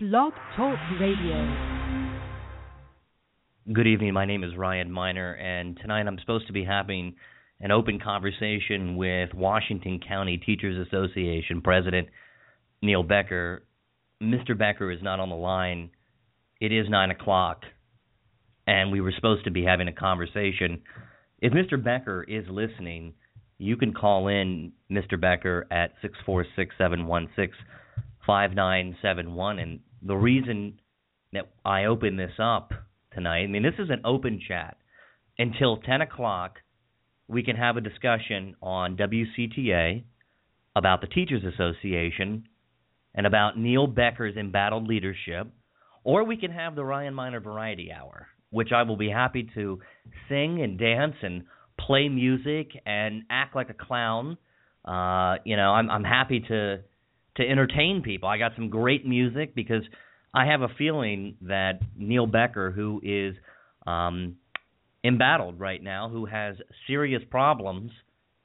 Blog Talk Radio. Good evening. My name is Ryan Miner, and tonight I'm supposed to be having an open conversation with Washington County Teachers Association President Neil Becker. Mr. Becker is not on the line. It is 9 o'clock, and we were supposed to be having a conversation. If Mr. Becker is listening, you can call in Mr. Becker at 646 716 5971 and the reason that I open this up tonight, I mean, this is an open chat. Until 10 o'clock, we can have a discussion on WCTA about the Teachers Association and about Neil Becker's embattled leadership, or we can have the Ryan Miner Variety Hour, which I will be happy to sing and dance and play music and act like a clown. Uh, you know, I'm I'm happy to to entertain people. I got some great music because I have a feeling that Neil Becker, who is um, embattled right now, who has serious problems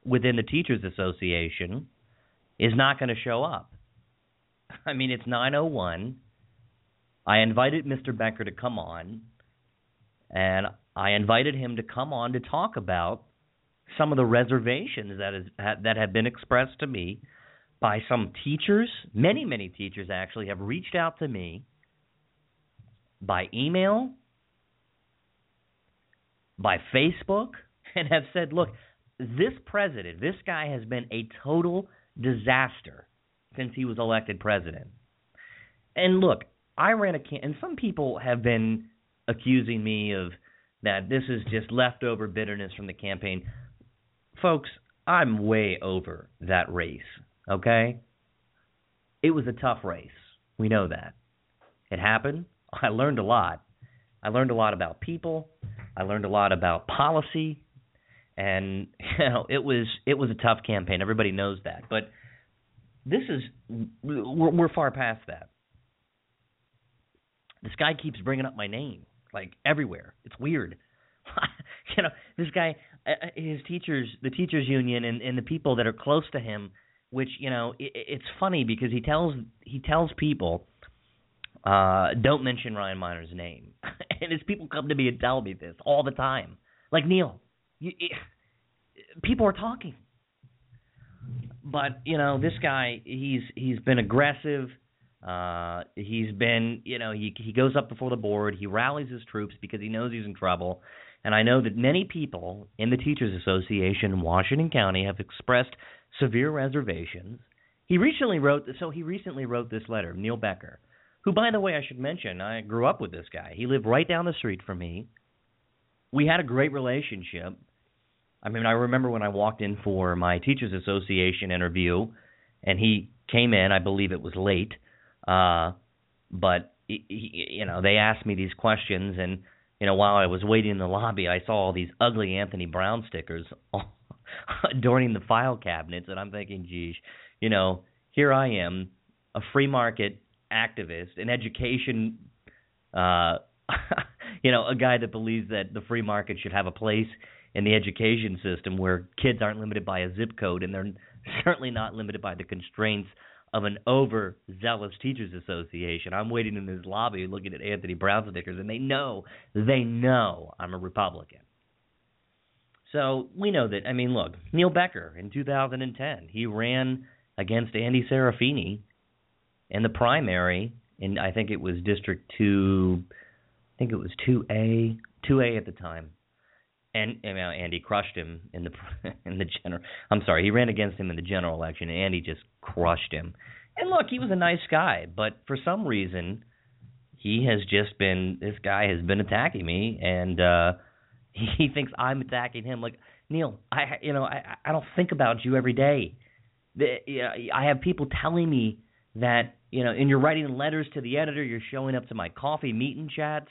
within the Teachers Association, is not going to show up. I mean, it's 9:01. I invited Mr. Becker to come on, and I invited him to come on to talk about some of the reservations that is that have been expressed to me by some teachers, many, many teachers actually, have reached out to me by email, by Facebook, and have said, look, this president, this guy has been a total disaster since he was elected president. And look, I ran a can, and some people have been accusing me of that this is just leftover bitterness from the campaign. Folks, I'm way over that race. Okay? It was a tough race. We know that. It happened. I learned a lot. I learned a lot about people. I learned a lot about policy, and you know it was it was a tough campaign. Everybody knows that, but this is we're, we're far past that. This guy keeps bringing up my name like everywhere. It's weird. you know, this guy, uh, uh, his teachers, the teachers union, and and the people that are close to him which you know it, it's funny because he tells he tells people uh don't mention Ryan Miner's name, and his people come to me and tell me this all the time. Like Neil, you, it, people are talking, but you know this guy he's he's been aggressive. Uh, he's been, you know, he he goes up before the board. He rallies his troops because he knows he's in trouble. And I know that many people in the Teachers Association in Washington County have expressed severe reservations. He recently wrote so he recently wrote this letter, Neil Becker, who by the way I should mention, I grew up with this guy. He lived right down the street from me. We had a great relationship. I mean, I remember when I walked in for my teachers association interview and he came in, I believe it was late. Uh but he, he, you know, they asked me these questions and you know, while I was waiting in the lobby, I saw all these ugly Anthony Brown stickers adorning the file cabinets, and I'm thinking, geez, you know, here I am, a free market activist, an education, uh, you know, a guy that believes that the free market should have a place in the education system where kids aren't limited by a zip code, and they're certainly not limited by the constraints of an overzealous teachers association. I'm waiting in this lobby looking at Anthony Brown stickers, and they know, they know I'm a Republican. So we know that. I mean, look, Neil Becker in 2010, he ran against Andy Serafini in the primary, and I think it was District Two. I think it was two A, two A at the time, and know, Andy crushed him in the in the general. I'm sorry, he ran against him in the general election, and Andy just crushed him. And look, he was a nice guy, but for some reason, he has just been. This guy has been attacking me, and. uh he thinks I'm attacking him. Like Neil, I you know I I don't think about you every day. The, you know, I have people telling me that you know, and you're writing letters to the editor. You're showing up to my coffee meeting chats,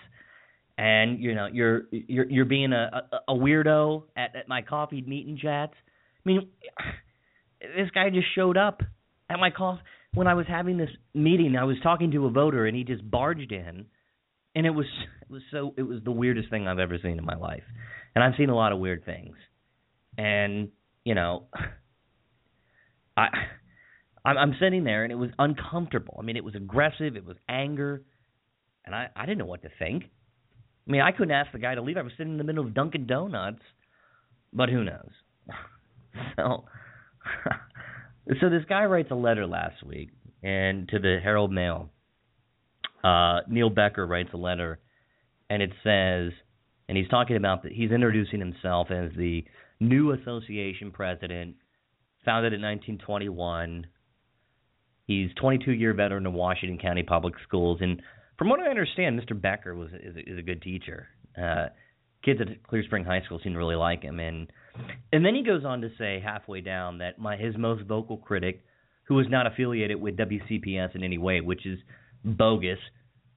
and you know you're you're you're being a a, a weirdo at, at my coffee meeting chats. I mean, this guy just showed up at my call when I was having this meeting. I was talking to a voter, and he just barged in and it was it was so it was the weirdest thing I've ever seen in my life, and I've seen a lot of weird things, and you know, I I'm, sitting there, and it was uncomfortable. I mean, it was aggressive. It was anger, and I I didn't know what to think. I mean, I couldn't ask the guy to leave. I was sitting in the middle of Dunkin' Donuts, but who knows? so, so this guy writes a letter last week, and to the Herald Mail, uh, Neil Becker writes a letter, and it says, and he's talking about that he's introducing himself as the new association president, founded in 1921. He's 22 year veteran of Washington County Public Schools, and from what I understand, Mr. Becker was is, is a good teacher. Uh, kids at Clear Spring High School seem to really like him, and and then he goes on to say halfway down that my his most vocal critic, who is not affiliated with WCPS in any way, which is bogus.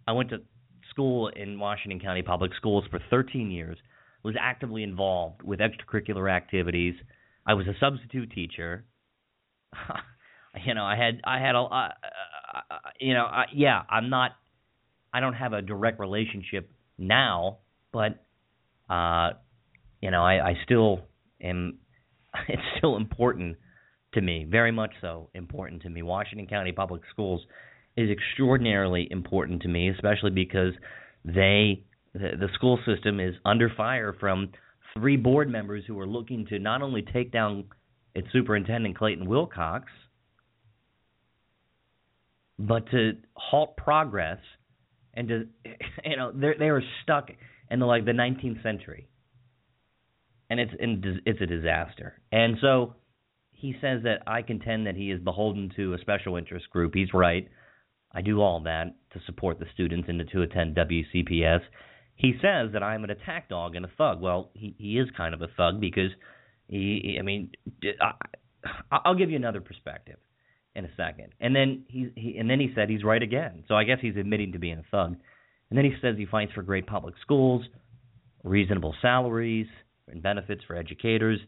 I went to school in Washington County Public Schools for 13 years. Was actively involved with extracurricular activities. I was a substitute teacher. you know, I had I had a uh, uh, you know, I, yeah, I'm not I don't have a direct relationship now, but uh you know, I, I still am it's still important to me, very much so important to me. Washington County Public Schools is extraordinarily important to me, especially because they the, school system is under fire from three board members who are looking to not only take down its superintendent Clayton Wilcox, but to halt progress and to you know they they are stuck in the like the 19th century, and it's it's a disaster. And so he says that I contend that he is beholden to a special interest group. He's right. I do all that to support the students and to attend WCPS. He says that I'm an attack dog and a thug. Well, he he is kind of a thug because he, I mean, I, I'll give you another perspective in a second. And then he, he and then he said he's right again. So I guess he's admitting to being a thug. And then he says he fights for great public schools, reasonable salaries, and benefits for educators,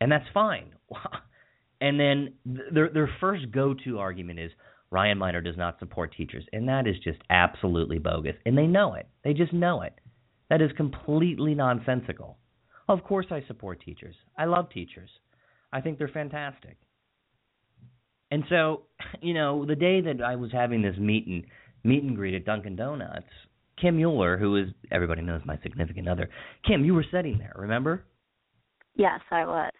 and that's fine. and then their their first go-to argument is Ryan Miner does not support teachers, and that is just absolutely bogus, and they know it. They just know it. That is completely nonsensical. Of course, I support teachers. I love teachers. I think they're fantastic. And so, you know, the day that I was having this meet and meet and greet at Dunkin' Donuts, Kim Mueller, who is everybody knows my significant other, Kim, you were sitting there, remember? Yes, I was.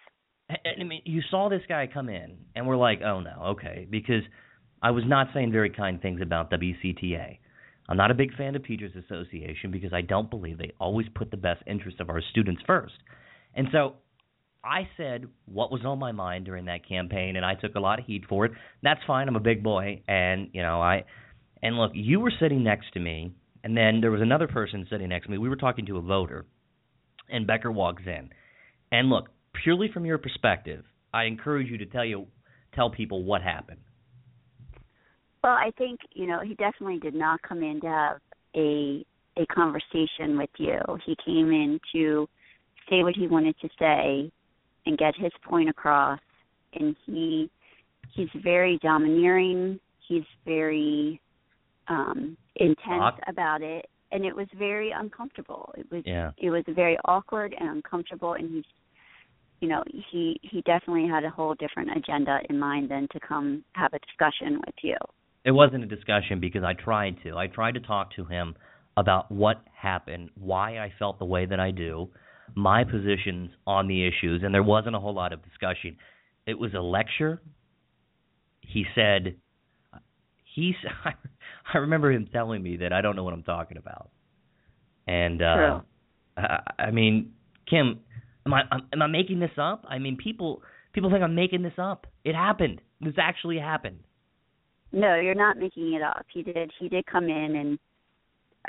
I mean, you saw this guy come in, and we're like, oh no, okay, because I was not saying very kind things about WCTA. I'm not a big fan of Teachers Association because I don't believe they always put the best interest of our students first. And so I said what was on my mind during that campaign, and I took a lot of heat for it. That's fine. I'm a big boy, and you know I. And look, you were sitting next to me, and then there was another person sitting next to me. We were talking to a voter, and Becker walks in. And look, purely from your perspective, I encourage you to tell you tell people what happened. Well, I think you know he definitely did not come in to have a a conversation with you. He came in to say what he wanted to say and get his point across. And he he's very domineering. He's very um intense about it, and it was very uncomfortable. It was yeah. it was very awkward and uncomfortable, and he's you know he he definitely had a whole different agenda in mind than to come have a discussion with you it wasn't a discussion because I tried to. I tried to talk to him about what happened, why I felt the way that I do, my positions on the issues, and there wasn't a whole lot of discussion. It was a lecture. He said, "He's." I remember him telling me that I don't know what I'm talking about, and uh, I, I mean, Kim, am I am I making this up? I mean, people people think I'm making this up. It happened. This actually happened. No, you're not making it up. He did. He did come in, and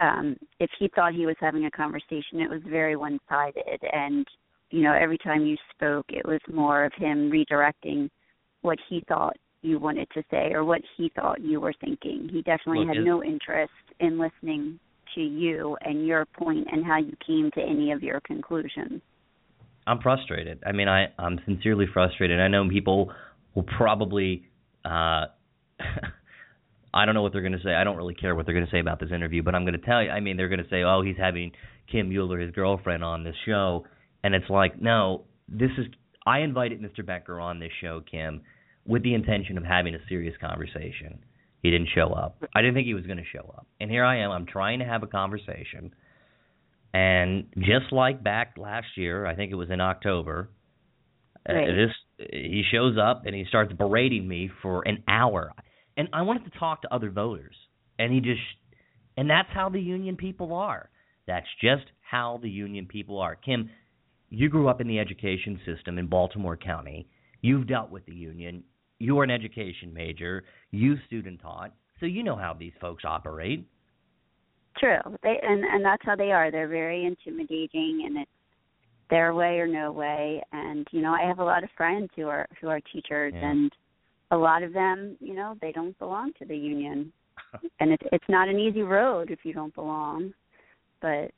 um, if he thought he was having a conversation, it was very one-sided. And you know, every time you spoke, it was more of him redirecting what he thought you wanted to say or what he thought you were thinking. He definitely Look, had no interest in listening to you and your point and how you came to any of your conclusions. I'm frustrated. I mean, I I'm sincerely frustrated. I know people will probably uh I don't know what they're going to say. I don't really care what they're going to say about this interview, but I'm going to tell you. I mean, they're going to say, "Oh, he's having Kim Mueller, his girlfriend, on this show," and it's like, no, this is. I invited Mr. Becker on this show, Kim. with the intention of having a serious conversation. He didn't show up. I didn't think he was going to show up. And here I am. I'm trying to have a conversation. And just like back last year, I think it was in October, uh, this he shows up and he starts berating me for an hour. And I wanted to talk to other voters. And he just and that's how the union people are. That's just how the union people are. Kim, you grew up in the education system in Baltimore County. You've dealt with the union. You're an education major. You student taught. So you know how these folks operate. True. They and and that's how they are. They're very intimidating and it's their way or no way. And you know, I have a lot of friends who are who are teachers Yeah. and a lot of them, you know, they don't belong to the union. and it's it's not an easy road if you don't belong. But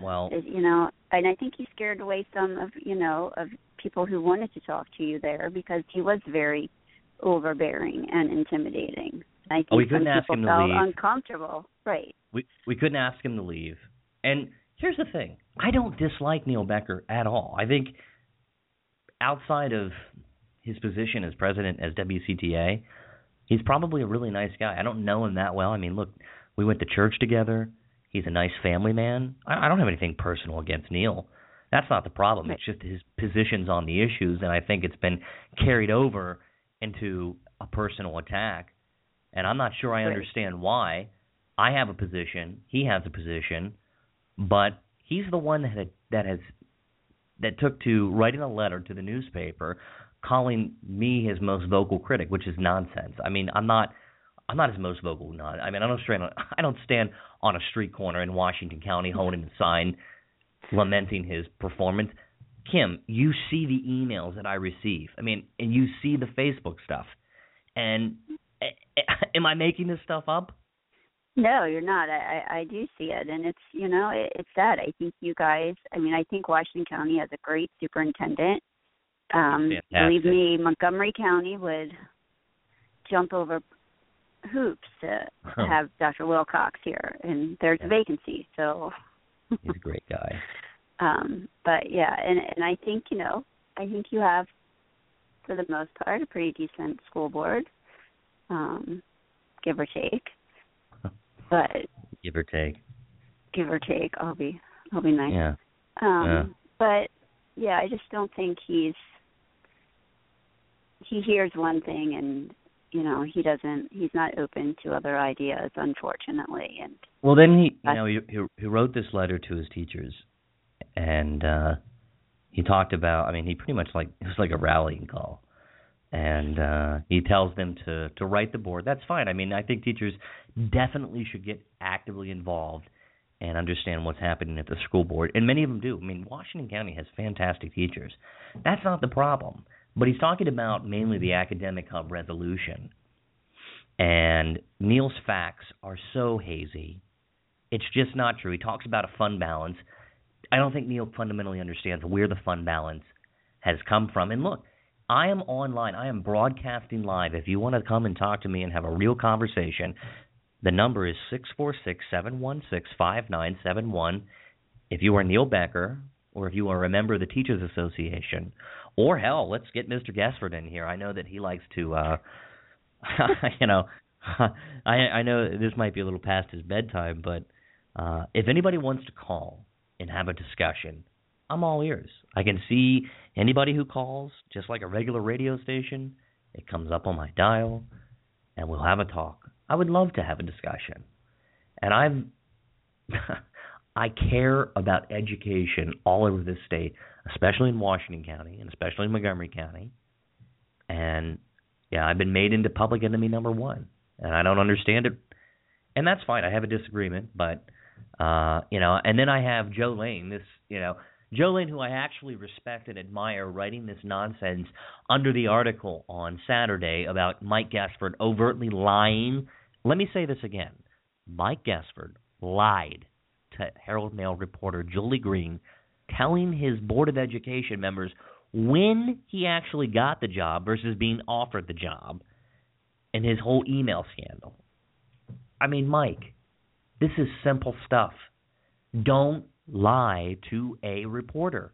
Well, it, you know, and I think he scared away some of, you know, of people who wanted to talk to you there because he was very overbearing and intimidating. I think Oh, we couldn't ask him to felt leave. uncomfortable. Right. we we couldn't ask him to leave. And here's the thing: I don't dislike Neil Becker at all. I think outside of his position as president as WCTA, he's probably a really nice guy. I don't know him that well. I mean, look, we went to church together. He's a nice family man. I, I don't have anything personal against Neil. That's not the problem. It's just his positions on the issues, and I think it's been carried over into a personal attack. And I'm not sure I understand why. I have a position, he has a position, but he's the one that had, that has that took to writing a letter to the newspaper calling me his most vocal critic, which is nonsense. I mean, I'm not I'm not his most vocal non. I mean, I don't stand on, I don't stand on a street corner in Washington County holding a sign lamenting his performance. Kim, you see the emails that I receive. I mean, and you see the Facebook stuff. And am I making this stuff up? No, you're not. I, I I do see it, and it's you know it, it's sad. I think you guys. I mean, I think Washington County has a great superintendent. Um, believe me, Montgomery County would jump over hoops to Huh. have Dr. Wilcox here, and there's a vacancy. So, He's a great guy. um, but yeah, and and I think you know I think you have, for the most part, a pretty decent school board, um, give or take. But Give or take. give or take. I'll be I'll be nice. Yeah. Um Yeah. but yeah, I just don't think he's he hears one thing and you know, he doesn't he's not open to other ideas unfortunately and Well, then he, you know, he, he wrote this letter to his teachers, and uh he talked about. I mean, he pretty much like it was like a rallying call, and uh he tells them to to write the board. That's fine. I mean, I think teachers definitely should get actively involved and understand what's happening at the school board, and many of them do. I mean, Washington County has fantastic teachers. That's not the problem. But he's talking about mainly the academic hub resolution. And Neil's facts are so hazy it's just not true. He talks about a fund balance. I don't think Neil fundamentally understands where the fund balance has come from. And look, I am online. I am broadcasting live. If you want to come and talk to me and have a real conversation, the number is six four six seven one six five nine seven one. If you are Neil Becker, or if you are a member of the Teachers Association, or hell, let's get Mr. Guessford in here. I know that he likes to, uh, you know, I I know this might be a little past his bedtime, but uh, if anybody wants to call and have a discussion, I'm all ears. I can see anybody who calls, just like a regular radio station. It comes up on my dial, and we'll have a talk. I would love to have a discussion, and I'm I care about education all over this state, especially in Washington County and especially in Montgomery County. And yeah, I've been made into public enemy number one, and I don't understand it. And that's fine. I have a disagreement, but uh, you know. And then I have Joe Lane. This, you know, Joe Lane, who I actually respect and admire, writing this nonsense under the article on Saturday about Mike Guessford overtly lying. Let me say this again: Mike Guessford lied Herald Mail reporter Julie Green, telling his Board of Education members when he actually got the job versus being offered the job, and his whole email scandal. I mean, Mike, this is simple stuff. Don't lie to a reporter.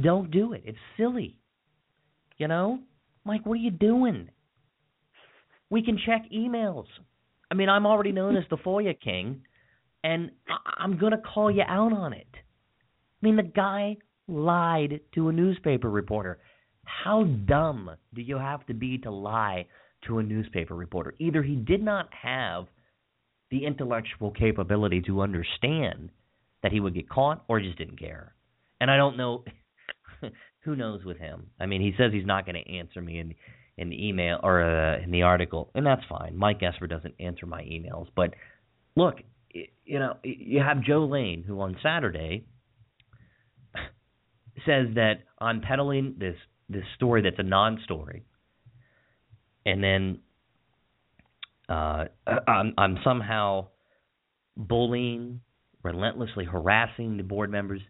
Don't do it. It's silly. You know? Mike, what are you doing? We can check emails. I mean, I'm already known as the FOIA king, and I'm going to call you out on it. I mean, the guy lied to a newspaper reporter. How dumb do you have to be to lie to a newspaper reporter? Either he did not have the intellectual capability to understand that he would get caught or he just didn't care. And I don't know who knows with him. I mean, he says he's not going to answer me in in the email or uh, in the article, and that's fine. Mike Esper doesn't answer my emails, but look, you know, you have Joe Lane who on Saturday says that I'm peddling this this story that's a non-story, and then uh, I'm, I'm somehow bullying, relentlessly harassing the board members.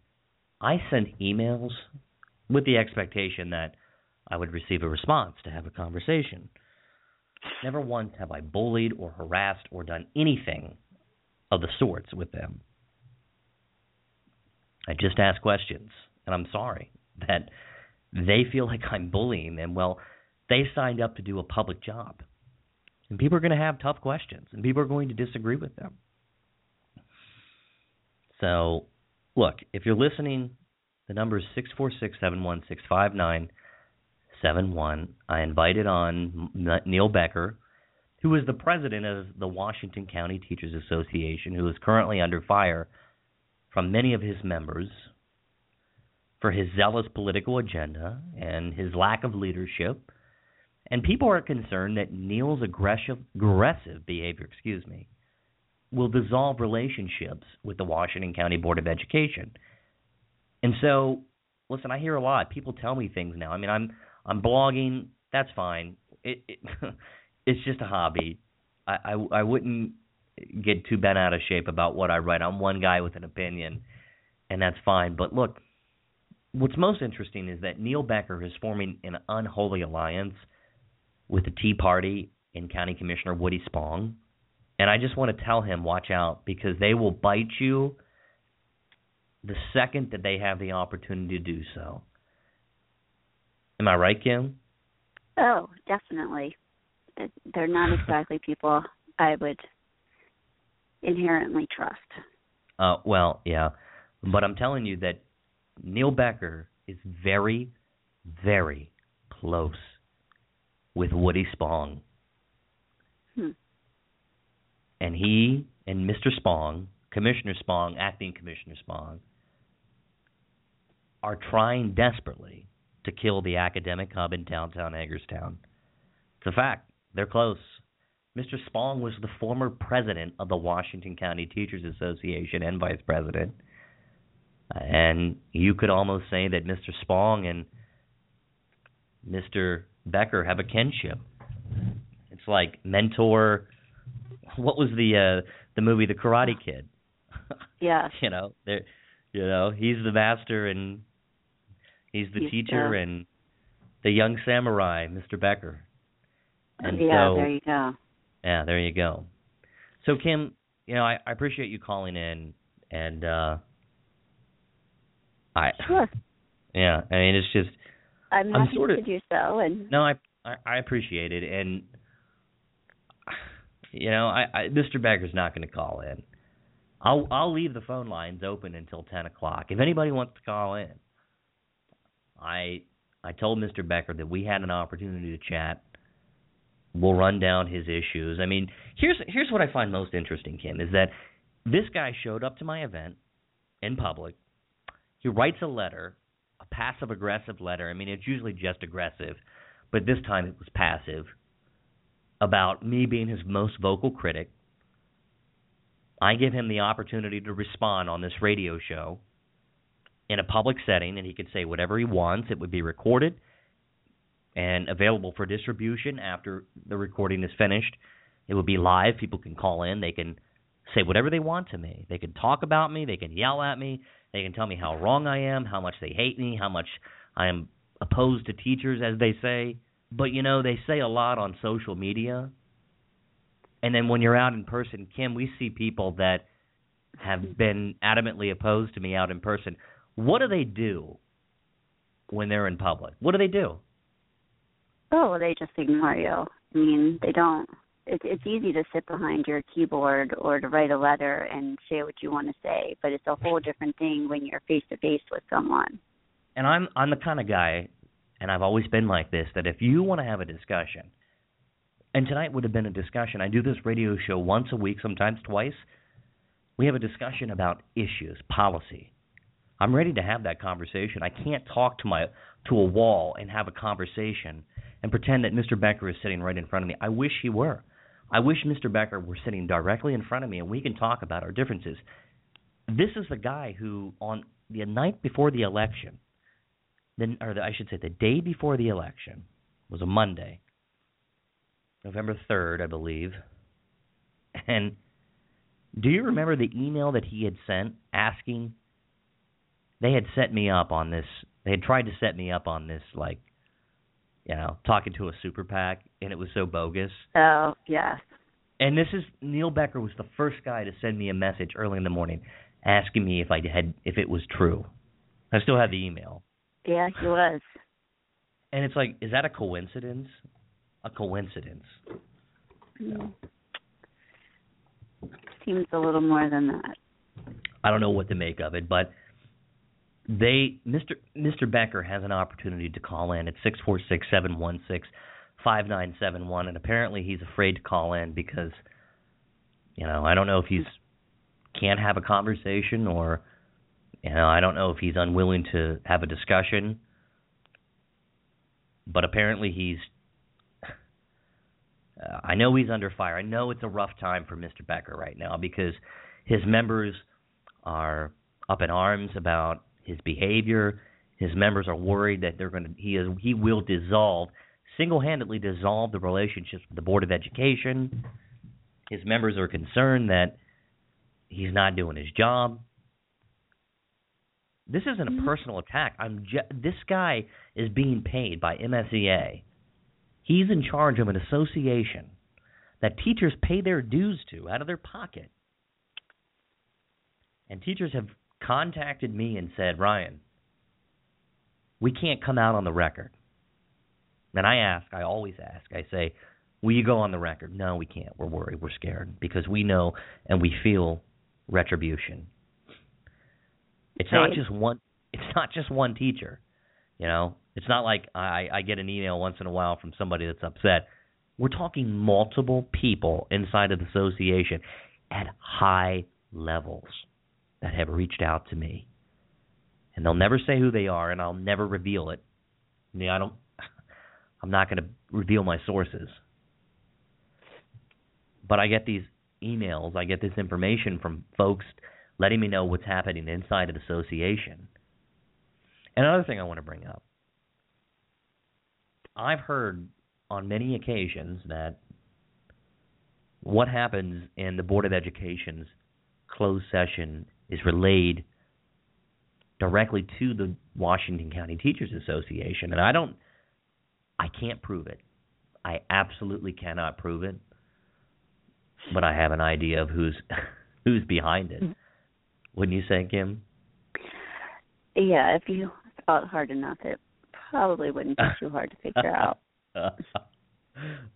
I sent emails with the expectation that I would receive a response to have a conversation. Never once have I bullied or harassed or done anything of the sorts with them. I just ask questions, and I'm sorry that they feel like I'm bullying them. Well, they signed up to do a public job. And people are going to have tough questions, and people are going to disagree with them. So, look, if you're listening, the number is six four six seven one six five nine seven one. I invited on Neil Becker, who is the president of the Washington County Teachers Association, who is currently under fire from many of his members for his zealous political agenda and his lack of leadership. And people are concerned that Neil's aggressive, aggressive behavior, excuse me, will dissolve relationships with the Washington County Board of Education. And so, listen, I hear a lot. People tell me things now. I mean, I'm I'm blogging. That's fine. It, it it's just a hobby. I, I I wouldn't get too bent out of shape about what I write. I'm one guy with an opinion, and that's fine. But look, what's most interesting is that Neil Becker is forming an unholy alliance with the Tea Party and County Commissioner Woody Spong. And I just want to tell him, watch out, because they will bite you the second that they have the opportunity to do so. Am I right, Kim? Oh, definitely. They're not exactly people I would inherently trust. Uh, well, yeah. But I'm telling you that Neil Becker is very, very close with Woody Spong. Hmm. And he and Mr. Spong, Commissioner Spong, acting Commissioner Spong, are trying desperately to kill the academic hub in downtown Hagerstown. It's a fact. They're close. Mr. Spong was the former president of the Washington County Teachers Association and vice president. And you could almost say that Mr. Spong and Mr. Becker have a kinship. It's like mentor. What was the uh, the movie The Karate Kid? Yeah. you know, there. You know, he's the master and he's the He's teacher the- and the young samurai, Mr. Becker. And yeah, so, there you go. yeah, there you go. So Kim, you know, I, I appreciate you calling in and uh I Sure. yeah, I mean it's just I'm I'm sorta- to do so and no, I I, I appreciate it and you know, I, I Mr. Becker's not gonna call in. I'll I'll leave the phone lines open until ten o'clock. If anybody wants to call in. I I told Mr. Becker that we had an opportunity to chat. We'll run down his issues. I mean, here's here's what I find most interesting, Kim, is that this guy showed up to my event in public. He writes a letter, a passive aggressive letter. I mean, it's usually just aggressive, but this time it was passive about me being his most vocal critic. I give him the opportunity to respond on this radio show in a public setting, and he could say whatever he wants. It would be recorded and available for distribution after the recording is finished. It will be live. People can call in. They can say whatever they want to me. They can talk about me. They can yell at me. They can tell me how wrong I am, how much they hate me, how much I am opposed to teachers, as they say. But you know, they say a lot on social media. And then when you're out in person, Kim, we see people that have been adamantly opposed to me out in person. What do they do when they're in public? What do they do? Oh, they just ignore you. I mean, they don't. It's it's easy to sit behind your keyboard or to write a letter and say what you want to say, but it's a whole different thing when you're face to face with someone. And I'm I'm the kind of guy, and I've always been like this, that if you want to have a discussion, and tonight would have been a discussion. I do this radio show once a week, sometimes twice. We have a discussion about issues, policy. I'm ready to have that conversation. I can't talk to my to a wall and have a conversation and pretend that Mr. Becker is sitting right in front of me. I wish he were. I wish Mr. Becker were sitting directly in front of me and we can talk about our differences. This is the guy who, on the night before the election, then, or the, I should say, the day before the election, was a Monday, November third, I believe. And do you remember the email that he had sent asking? They had set me up on this. They had tried to set me up on this, like you know, talking to a super PAC, and it was so bogus. Oh, yeah. And this is Neil Becker was the first guy to send me a message early in the morning asking me if I had if it was true. I still have the email. Yeah, he was. And it's like, is that a coincidence? A coincidence. Mm. Seems a little more than that. I don't know what to make of it, but they Mr. Mr. Becker has an opportunity to call in at six four six seven one six five nine seven one, and apparently he's afraid to call in because you know I don't know if he's can't have a conversation or you know I don't know if he's unwilling to have a discussion, but apparently he's. Uh, I know he's under fire. I know it's a rough time for Mr. Becker right now because his members are up in arms about his behavior. His members are worried that they're going to he is he will dissolve single-handedly dissolve the relationships with the board of education. His members are concerned that he's not doing his job. This isn't a mm-hmm. personal attack. I'm ju- this guy is being paid by MSEA. He's in charge of an association that teachers pay their dues to out of their pocket. And teachers have contacted me and said, Ryan, we can't come out on the record. And I ask, I always ask, I say, will you go on the record? No, we can't. We're worried. We're scared because we know and we feel retribution. It's not just one. It's not just one teacher. You know, it's not like I, I get an email once in a while from somebody that's upset. We're talking multiple people inside of the association at high levels that have reached out to me. And they'll never say who they are, and I'll never reveal it. I, don't. I'm not going to reveal my sources. But I get these emails, I get this information from folks letting me know what's happening inside of the association. And Another thing I want to bring up. I've heard on many occasions that what happens in the Board of Education's closed session is relayed directly to the Washington County Teachers Association. And I don't, I can't prove it. I absolutely cannot prove it. But I have an idea of who's who's behind it. Wouldn't you say, Kim? Yeah, if you thought hard enough, it probably wouldn't be too hard to figure out.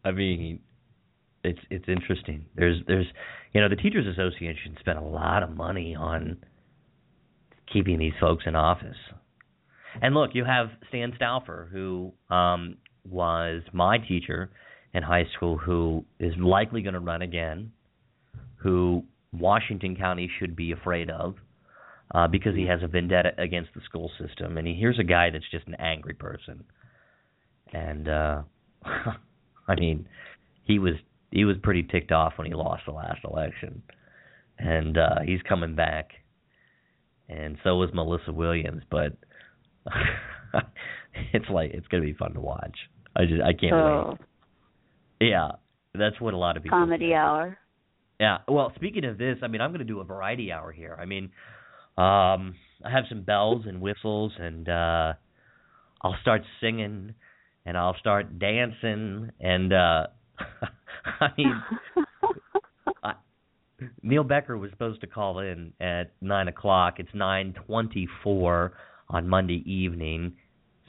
I mean, it's it's interesting. There's there's you know the teachers association spent a lot of money on keeping these folks in office. And look, you have Stan Stauffer who um was my teacher in high school who is likely going to run again, who Washington County should be afraid of uh, because he has a vendetta against the school system, and he, here's a guy that's just an angry person. And uh, I mean, he was he was pretty ticked off when he lost the last election, and uh, he's coming back, and so was Melissa Williams. But it's like it's gonna be fun to watch. I just I can't oh. wait. Yeah, that's what a lot of people. Comedy hour. Yeah. Well, speaking of this, I mean, I'm going to do a variety hour here. I mean, um, I have some bells and whistles, and uh, I'll start singing, and I'll start dancing, and uh, I mean, I, Neil Becker was supposed to call in at nine o'clock. It's nine twenty-four on Monday evening.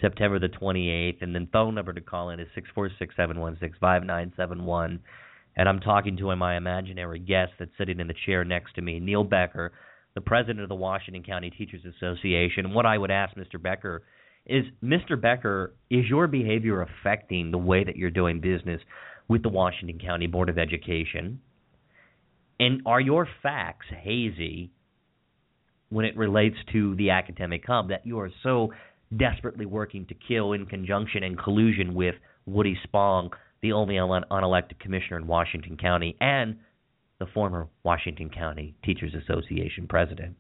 September the 28th. And then phone number to call in is six four six seven one six five nine seven one. And I'm talking to my imaginary guest that's sitting in the chair next to me, Neil Becker, the president of the Washington County Teachers Association. And what I would ask Mr. Becker is, Mr. Becker, is your behavior affecting the way that you're doing business with the Washington County Board of Education? And are your facts hazy when it relates to the academic hub that you are so desperately working to kill in conjunction and collusion with Woody Spong, the only unelected commissioner in Washington County, and the former Washington County Teachers Association president.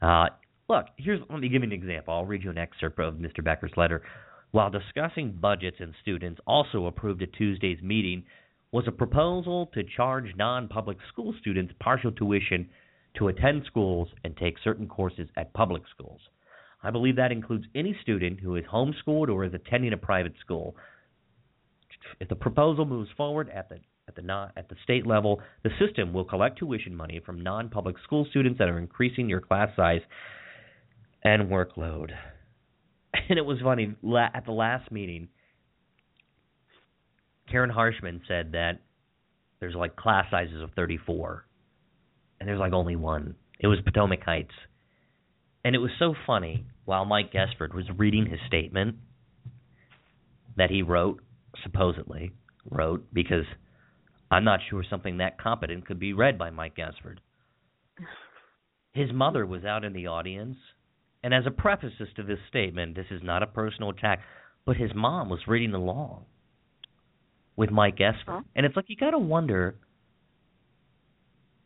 Uh, look, here's let me give you an example. I'll read you an excerpt of Mr. Becker's letter. While discussing budgets and students, also approved at Tuesday's meeting was a proposal to charge non-public school students partial tuition to attend schools and take certain courses at public schools. I believe that includes any student who is homeschooled or is attending a private school. If the proposal moves forward at the at the non, at the state level, the system will collect tuition money from non-public school students that are increasing your class size and workload. And it was funny at the last meeting. Karen Harshman said that there's like class sizes of 34, and there's like only one. It was Potomac Heights, and it was so funny while Mike Guessford was reading his statement that he wrote, supposedly wrote, because I'm not sure something that competent could be read by Mike Guessford. His mother was out in the audience, and as a preface to this statement, this is not a personal attack, but his mom was reading along with Mike Guessford. Huh? And it's like you got to wonder,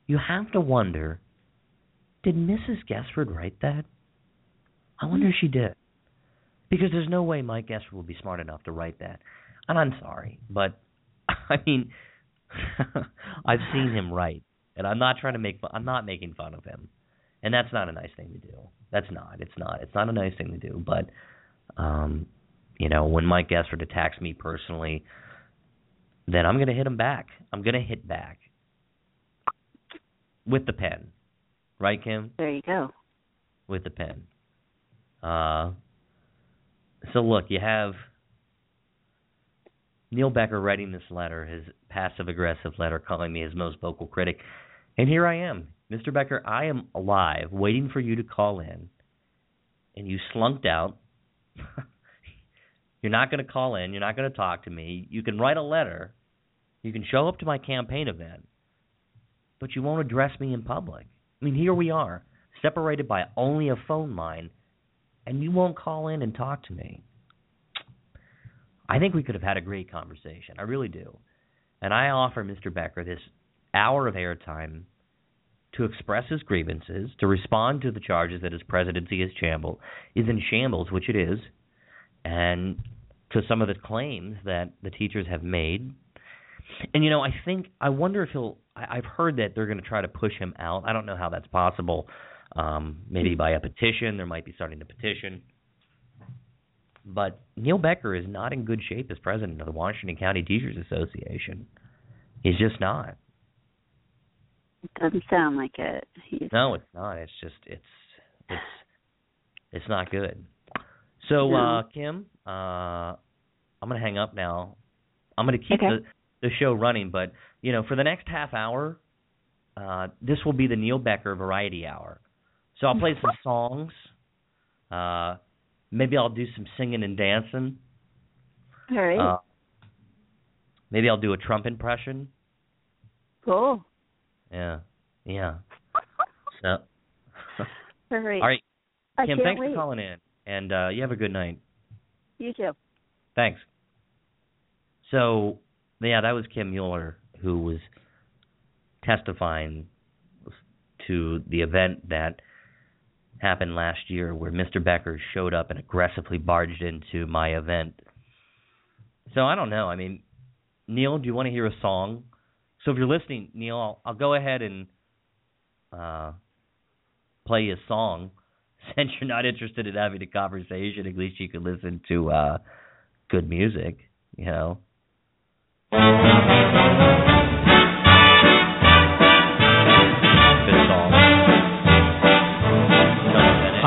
you have to wonder, did Mrs. Guessford write that? I wonder if she did. Because there's no way Mike Guessford would be smart enough to write that. And I'm sorry, but I mean, I've seen him write, and I'm not trying to make fun. I'm not making fun of him, and that's not a nice thing to do. That's not. It's not. It's not a nice thing to do. But, um, you know, when Mike Guessford attacks me personally, then I'm going to hit him back. I'm going to hit back with the pen, right, Kim? There you go. With the pen. Uh, so look, you have Neil Becker writing this letter, his passive aggressive letter, calling me his most vocal critic. And here I am. Mr. Becker, I am alive, waiting for you to call in. And you slunked out. you're not going to call in. You're not going to talk to me. You can write a letter. You can show up to my campaign event. But you won't address me in public. I mean, here we are, separated by only a phone line, and you won't call in and talk to me. I think we could have had a great conversation. I really do. And I offer Mr. Becker this hour of airtime to express his grievances, to respond to the charges that his presidency is shamble is in shambles, which it is, and to some of the claims that the teachers have made. And you know, I think I wonder if he'll. I, I've heard that they're going to try to push him out. I don't know how that's possible. Um, maybe by a petition. There might be starting a petition. But Neil Becker is not in good shape as president of the Washington County Teachers Association. He's just not. It doesn't sound like it. He's... No, it's not. It's just it's it's it's not good. So no. uh Kim, uh I'm gonna hang up now. I'm gonna keep okay. the the show running, but you know, for the next half hour, uh this will be the Neil Becker Variety Hour. So I'll play some songs. Uh Maybe I'll do some singing and dancing. All right. Uh, maybe I'll do a Trump impression. Cool. Yeah. Yeah. so. All right. All right. Kim, thanks wait. for calling in, and uh, you have a good night. You too. Thanks. So, yeah, that was Kim Mueller who was testifying to the event that happened last year where Mr. Becker showed up and aggressively barged into my event. So I don't know. I mean, Neil, do you want to hear a song? So if you're listening, Neil, I'll, I'll go ahead and uh, play a song. Since you're not interested in having a conversation, at least you can listen to uh, good music, you know.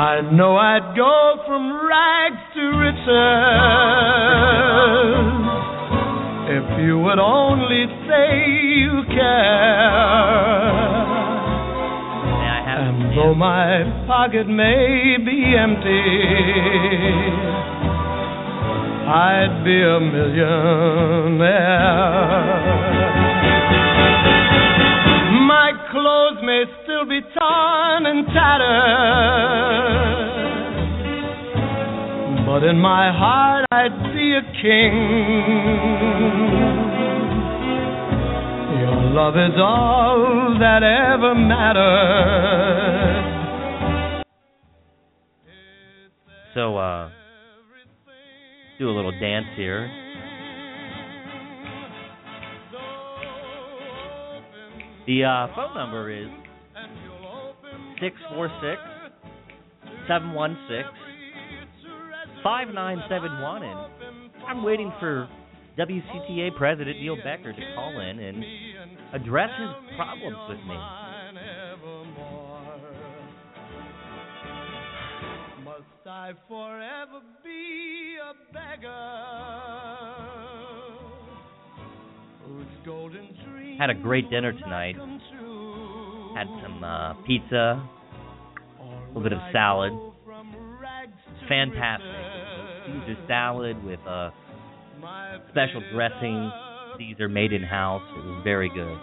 I know I'd go from rags to answers. If you would only you care. I have And though my pocket may be empty, I'd be a millionaire. My clothes may still be torn and tattered, but in my heart I'd be a king. Love is all that ever mattered. So, uh, do a little dance here. The uh, phone number is 646 716 5971. And I'm waiting for WCTA President Neil Becker to call in and address his problems with me. Must I forever be a beggar? Had a great dinner tonight. Had some uh, pizza, a little bit of salad. go from rags to fantastic. Caesar salad with a special dressing. Caesar made in house. It was very good.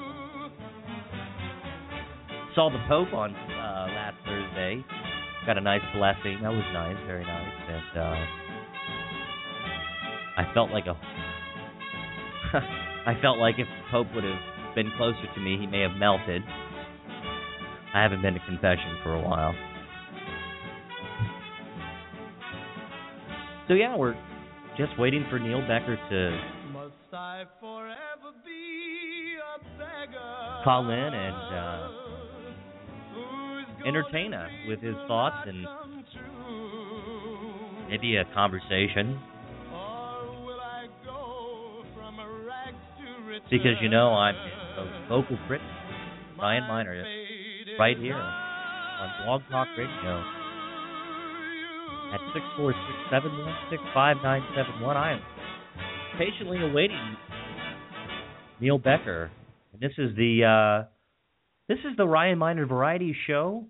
Saw the Pope on uh, last Thursday. Got a nice blessing. That was nice, very nice. And uh, I felt like a. I felt like if the Pope would have been closer to me, he may have melted. I haven't been to confession for a while. So yeah, we're just waiting for Neil Becker to call in and uh, entertain us with his thoughts and maybe a conversation. Because you know I'm a vocal critic, Ryan Miner, right here on Blog Talk Radio at six four six seven one six five nine seven one. I am patiently awaiting Neil Becker. This is the uh, this is the Ryan Miner Variety Show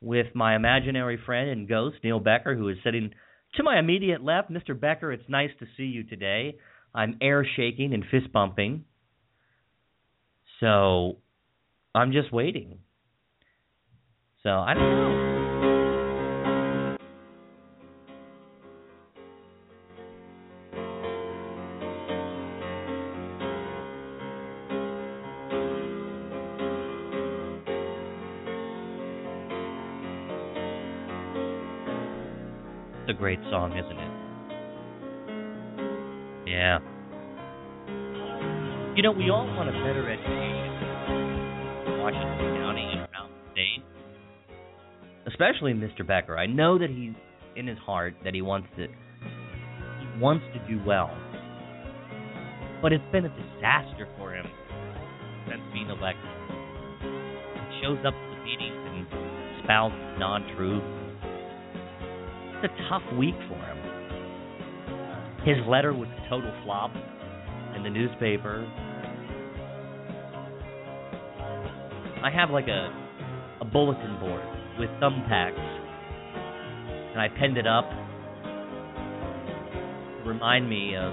with my imaginary friend and ghost Neil Becker, who is sitting to my immediate left. Mr. Becker, it's nice to see you today. I'm air shaking and fist bumping. So I'm just waiting. So I don't know. Great song, isn't it? Yeah. You know, we all want a better education in Washington County and around the state. Especially Mr. Becker. I know that he's in his heart that he wants to he wants to do well. But it's been a disaster for him since being elected. He shows up to the meetings and spouts non truths. A tough week for him. His letter was a total flop in the newspaper. I have like a a bulletin board with thumbtacks, and I pinned it up remind me of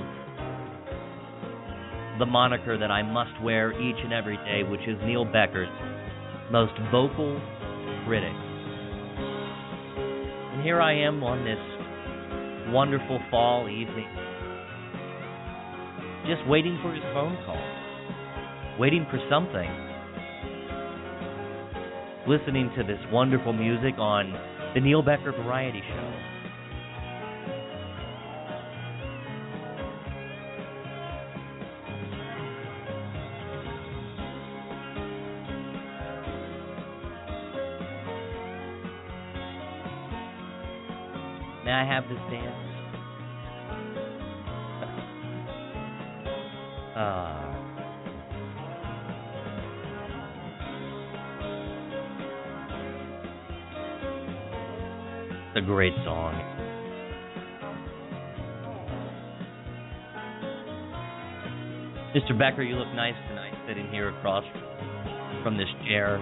the moniker that I must wear each and every day, which is Neil Becker's most vocal critic. And here I am on this wonderful fall evening, just waiting for his phone call, waiting for something, listening to this wonderful music on the Neil Becker Variety Show. Ah. It's a great song. Mr. Becker, you look nice tonight sitting here across from this chair.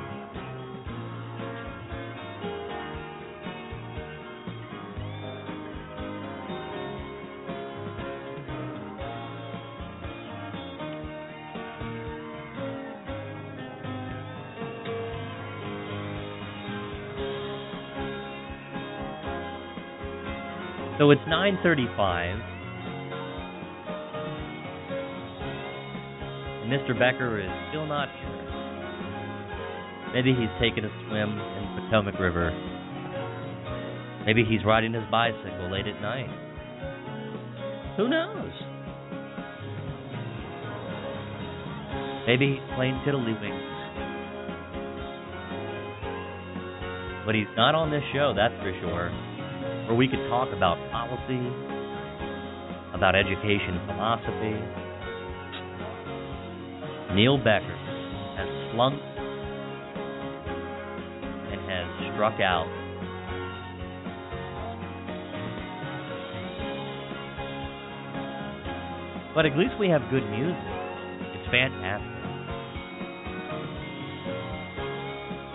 So it's 9:35. And Mr. Becker is still not here. Maybe he's taking a swim in the Potomac River. Maybe he's riding his bicycle late at night. Who knows? Maybe he's playing tiddlywinks. But he's not on this show, that's for sure where we could talk about policy, about education philosophy. Neil Becker has slunk and has struck out. But at least we have good music. It's fantastic.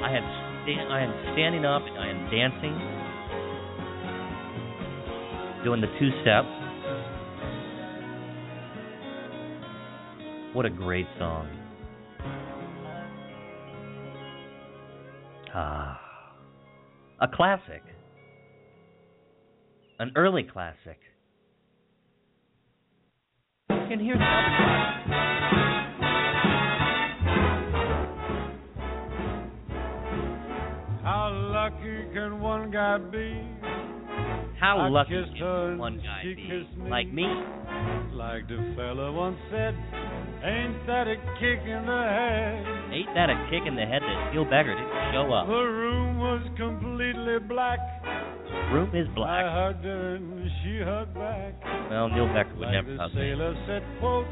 I have sta- I am standing up, I am dancing doing the two step. What a great song. Ah. A classic. An early classic. You can hear the How lucky can one guy be? How I lucky her one guy be? Like me? Like the fella once said, ain't that a kick in the head? Ain't that a kick in the head that Neil Becker didn't show up? The room was completely black. Room is I black. hugged her and she hugged back. Well, Neil Becker would Like never hug me. said, quote,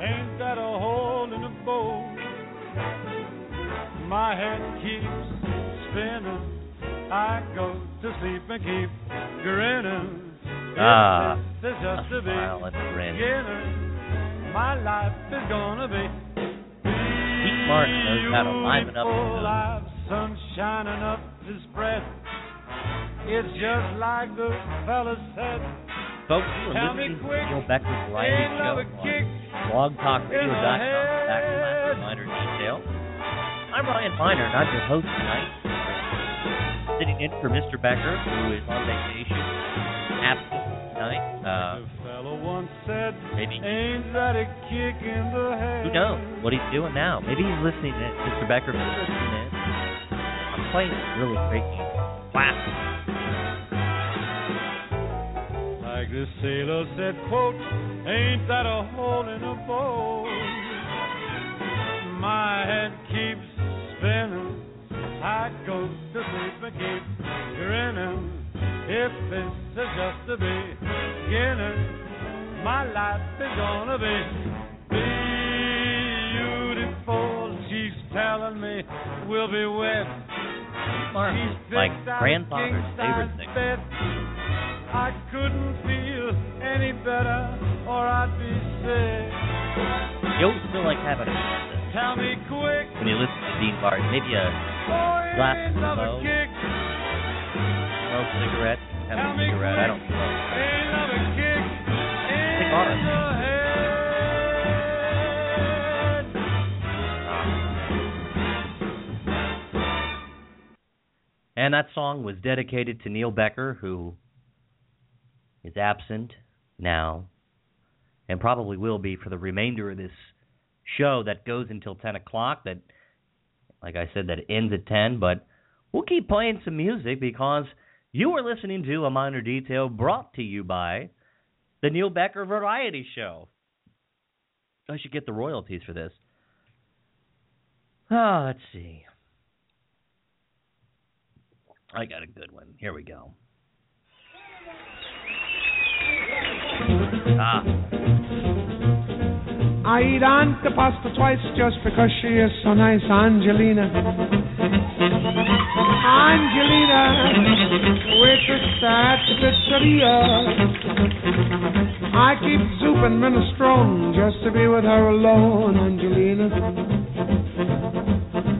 ain't that a hole in the boat? My head keeps spinning. I go to sleep and keep grinning. Ah, this is just a smile and grin. my life is gonna be Pete Martin knows how to liven up his I've sun shining up to spread. It's just like the fella said. Folks, you are listening to quick, Neil Becker's variety show love a kick on blogtalkradio.com backslash minor detail. I'm Ryan Miner, and I'm your host tonight. Sitting in for Mr. Becker, who is on vacation, absent tonight. Uh, the fella once said, maybe ain't that a kick in the head? who knows what he's doing now? Maybe he's listening in. Mr. Becker, you're listening in, I'm playing really great music. Classic. Like the sailor said, quote, ain't that a hole in a boat? My head keeps spinning. I go to sleep keep grinning. If this is just the beginning, my life is gonna be beautiful. She's telling me we'll be wed. Like picked out a grandfather's favorite thing. bed. I couldn't feel any better, or I'd be sick. You always feel like having a Tell me quick, when you listen to Dean Martin. Maybe a Glass ain't love a of kick. smoke cigarette, have a cigarette. I don't smoke. ain't love a in the head. And that song was dedicated to Neil Becker, who is absent now and probably will be for the remainder of this show that goes until 10 o'clock. That, like I said, that ends at 10. But we'll keep playing some music because you are listening to a minor detail brought to you by the Neil Becker Variety Show. I should get the royalties for this. Ah, let's see. I got a good one. Here we go. Ah, I eat Aunt the pasta twice just because she is so nice, Angelina. Angelina, waitress at the pizzeria. I keep soup and minestrone just to be with her alone, Angelina.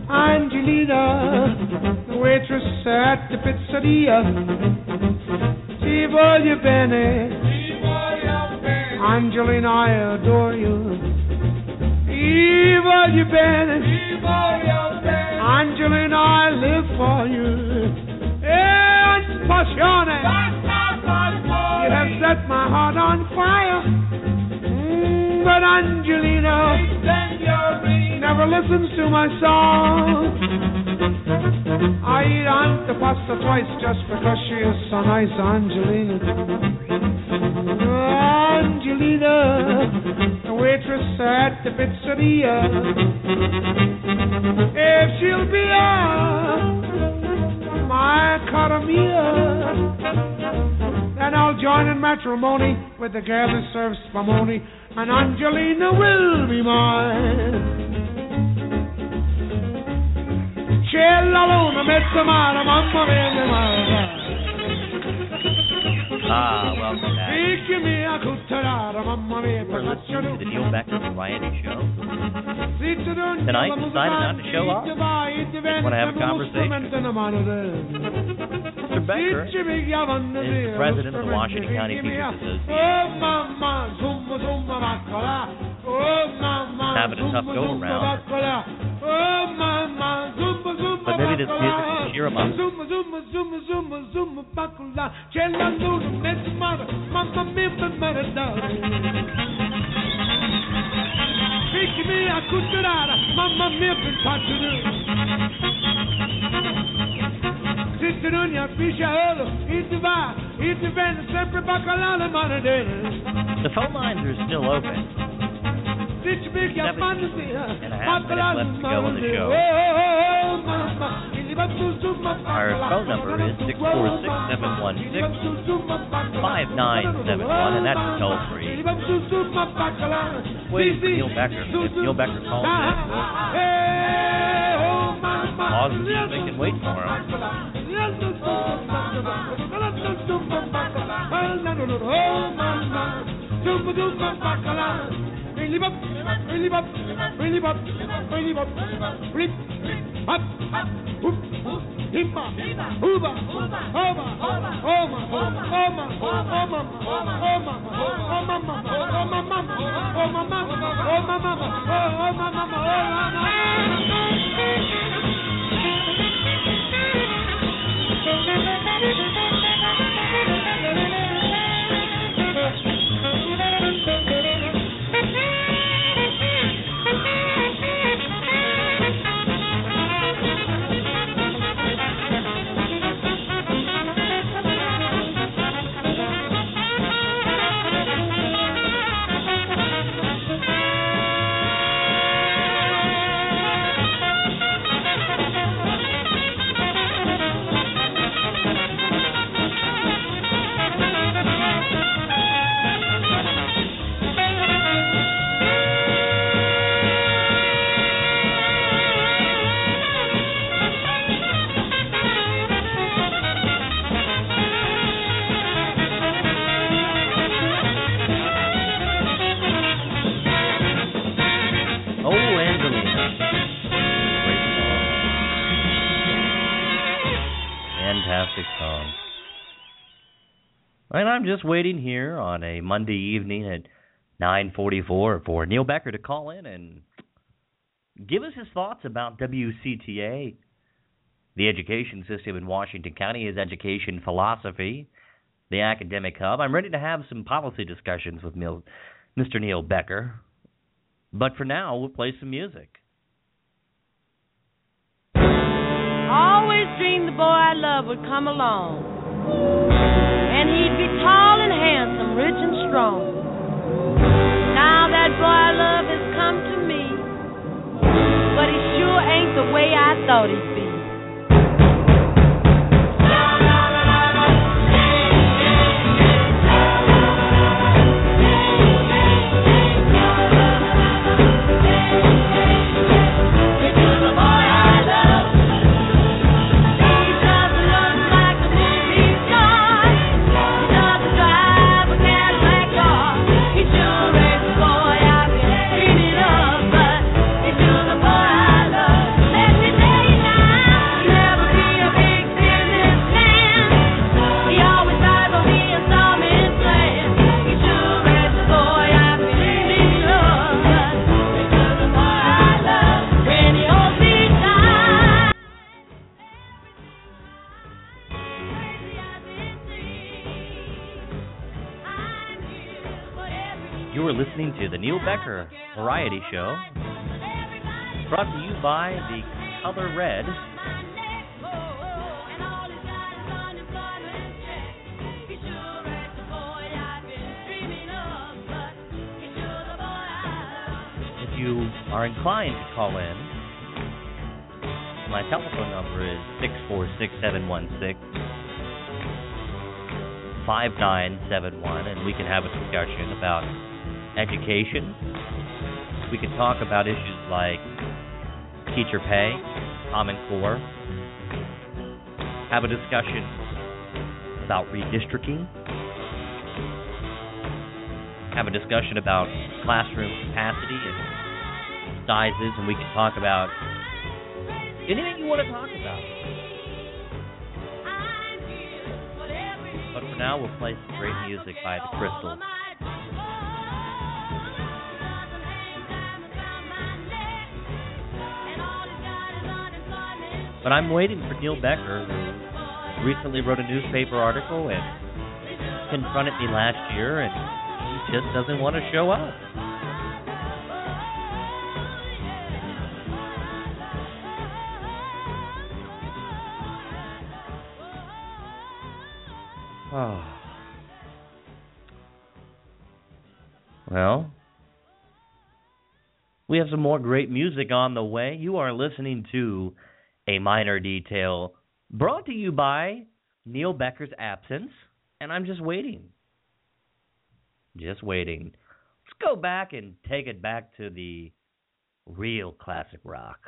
Angelina, the waitress at the pizzeria. Ti voglio bene. Angelina, I adore you. Ti voglio bene. Angelina, I live for you. Eh, passione. You have set my heart on fire. Mm, but Angelina never listens to my song. I eat aunt the pasta twice just because she is so nice, Angelina. Angelina, the waitress at the pizzeria. If she'll be my cara then I'll join in matrimony with the girl who serves spumoni, and Angelina will be mine. C'è luna, mezza mare, mamma mia. Ah, welcome back. Picchi mia cutterara, mamma mia, We're listening to the Neil Becker Variety Show. Tonight, decided not to show up. Wanna have a conversation. Mr. Becker is the president of the Washington County Teachers Association. Having a tough go around. The phone lines are still open. Seven and a half minutes left to go on the show. Our phone number is 646-716-5971, and that's toll free. For Neil Becker. If Neil Becker calls in, we'll pause the music and wait for him. Really bop, really bop, really bop, really bop, rip, hop, hoop, himma, hooba, hoba, homa, homa, homa, homa, homa, homa, mama, homa mama, homa mama, homa mama, homa mama, homa Oh, just waiting here on a Monday evening at 9:44 for Neil Becker to call in and give us his thoughts about WCTA, the education system in Washington County, his education philosophy, the academic hub. I'm ready to have some policy discussions with Mr. Neil Becker. But for now, we'll play some music. Always dreamed the boy I loved would come along. Tall and handsome, rich and strong. Now that boy I love has come to me. But he sure ain't the way I thought. He Neil Becker Variety Show, brought to you by the Color Red. If you are inclined to call in, my telephone number is 646 716 5971, and we can have a discussion about education. We can talk about issues like teacher pay, Common Core, have a discussion about redistricting, have a discussion about classroom capacity and sizes, and we can talk about anything you want to talk about. But for now, we'll play some great music by the Crystals. But I'm waiting for Neil Becker, who recently wrote a newspaper article and confronted me last year, and he just doesn't want to show up. Oh. Well, we have some more great music on the way. You are listening to A Minor Detail brought to you by Neil Becker's Absence, and I'm just waiting. Just waiting. Let's go back and take it back to the real classic rock.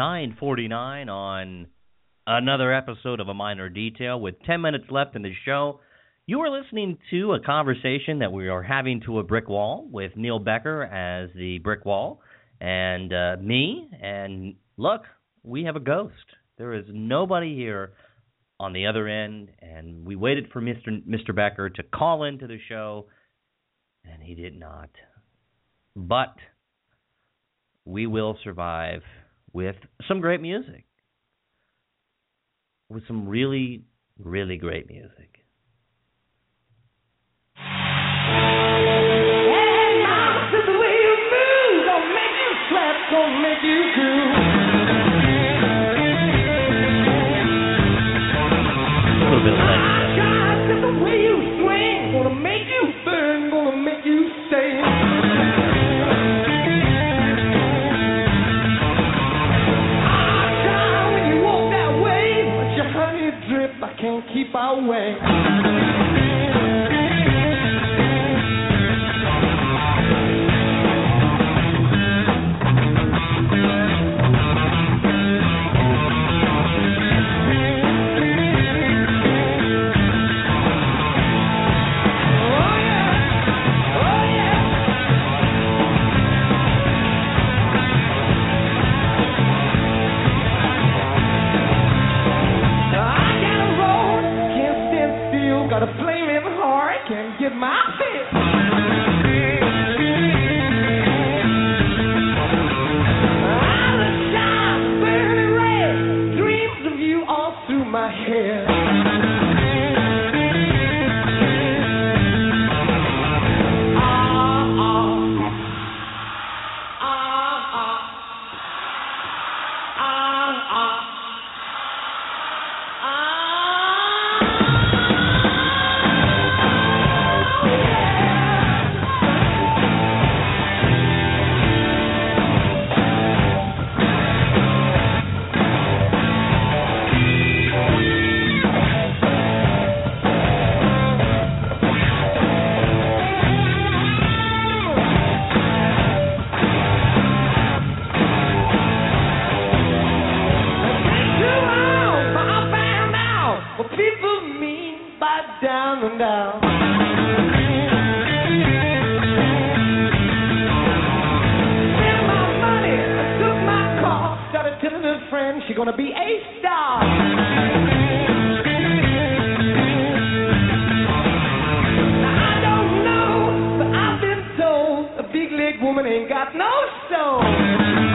9:49 on another episode of A Minor Detail with 10 minutes left in the show. You are listening to a conversation that we are having to a brick wall with Neil Becker as the brick wall and uh, me and look, we have a ghost. There is nobody here on the other end and we waited for Mr. Mr. Becker to call into the show and he did not. But we will survive with some great music. With some really, really great music. can't keep our way. big woman ain't got no soul.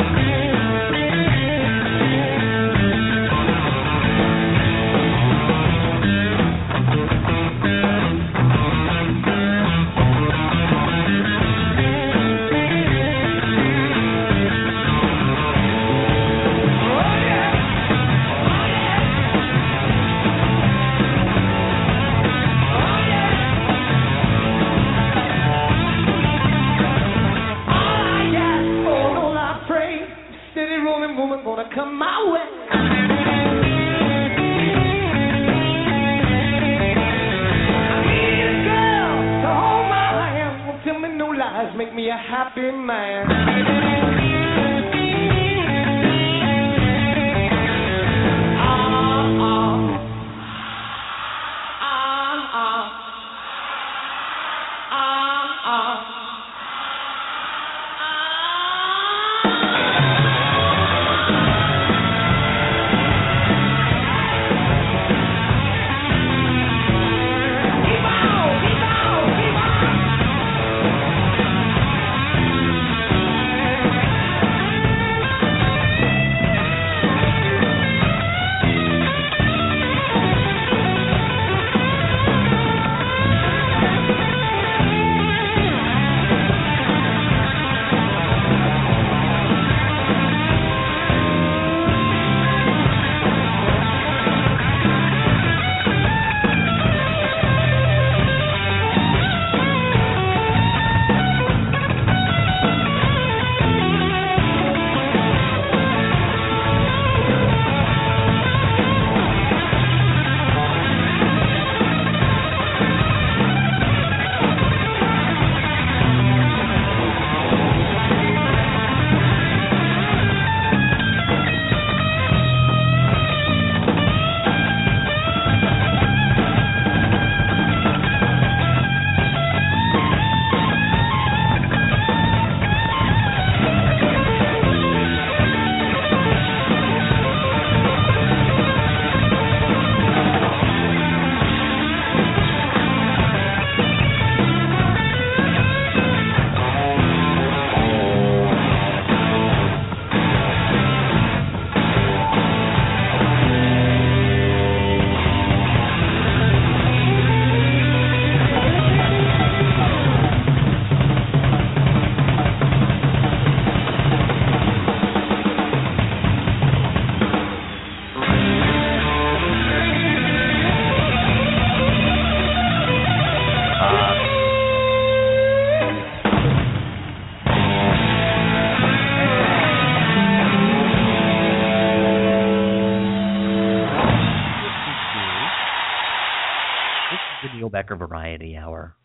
Variety Hour.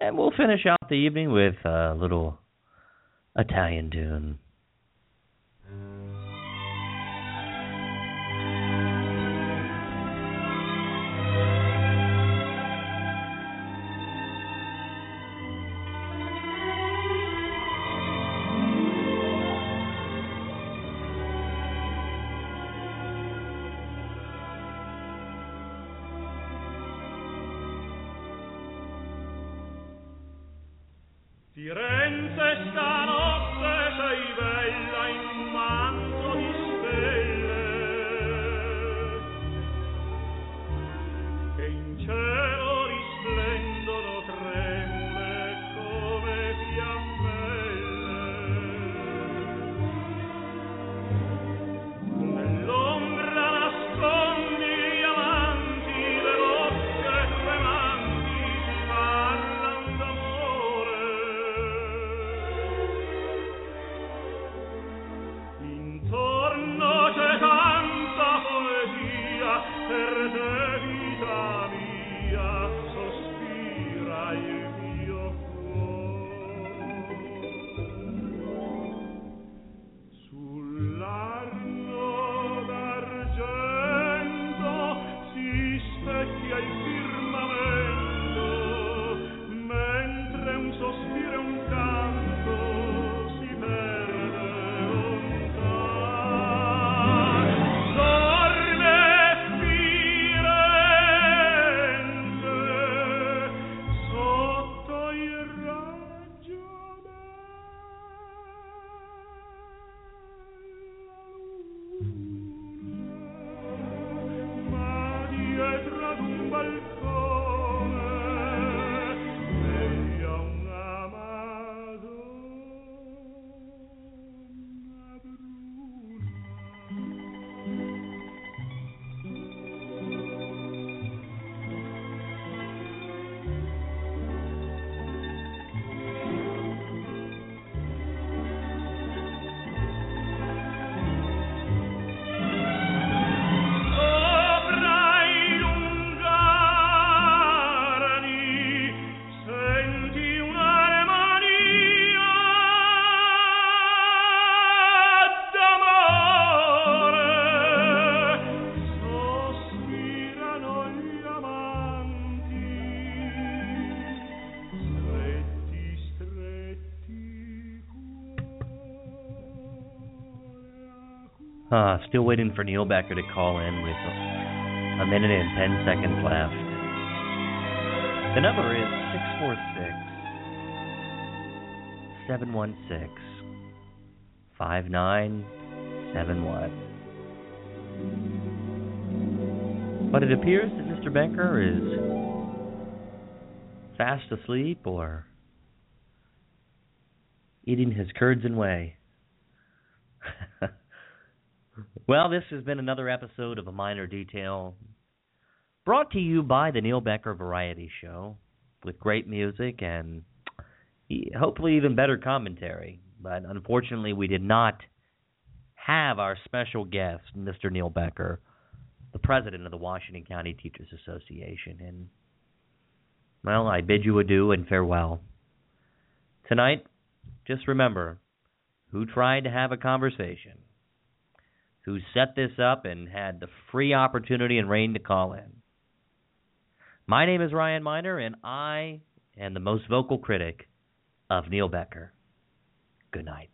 And we'll finish out the evening with a little Italian tune. Firenze stanotte still waiting for Neil Becker to call in with a minute and ten seconds left. The number is 646 716 5971. But it appears that Mr. Becker is fast asleep or eating his curds and whey. Well, this has been another episode of A Minor Detail, brought to you by the Neil Becker Variety Show, with great music and hopefully even better commentary. But unfortunately, we did not have our special guest, Mr. Neil Becker, the president of the Washington County Teachers Association. And, well, I bid you adieu and farewell. Tonight, just remember who tried to have a conversation who set this up and had the free opportunity and reign to call in. My name is Ryan Miner, and I am the most vocal critic of Neil Becker. Good night.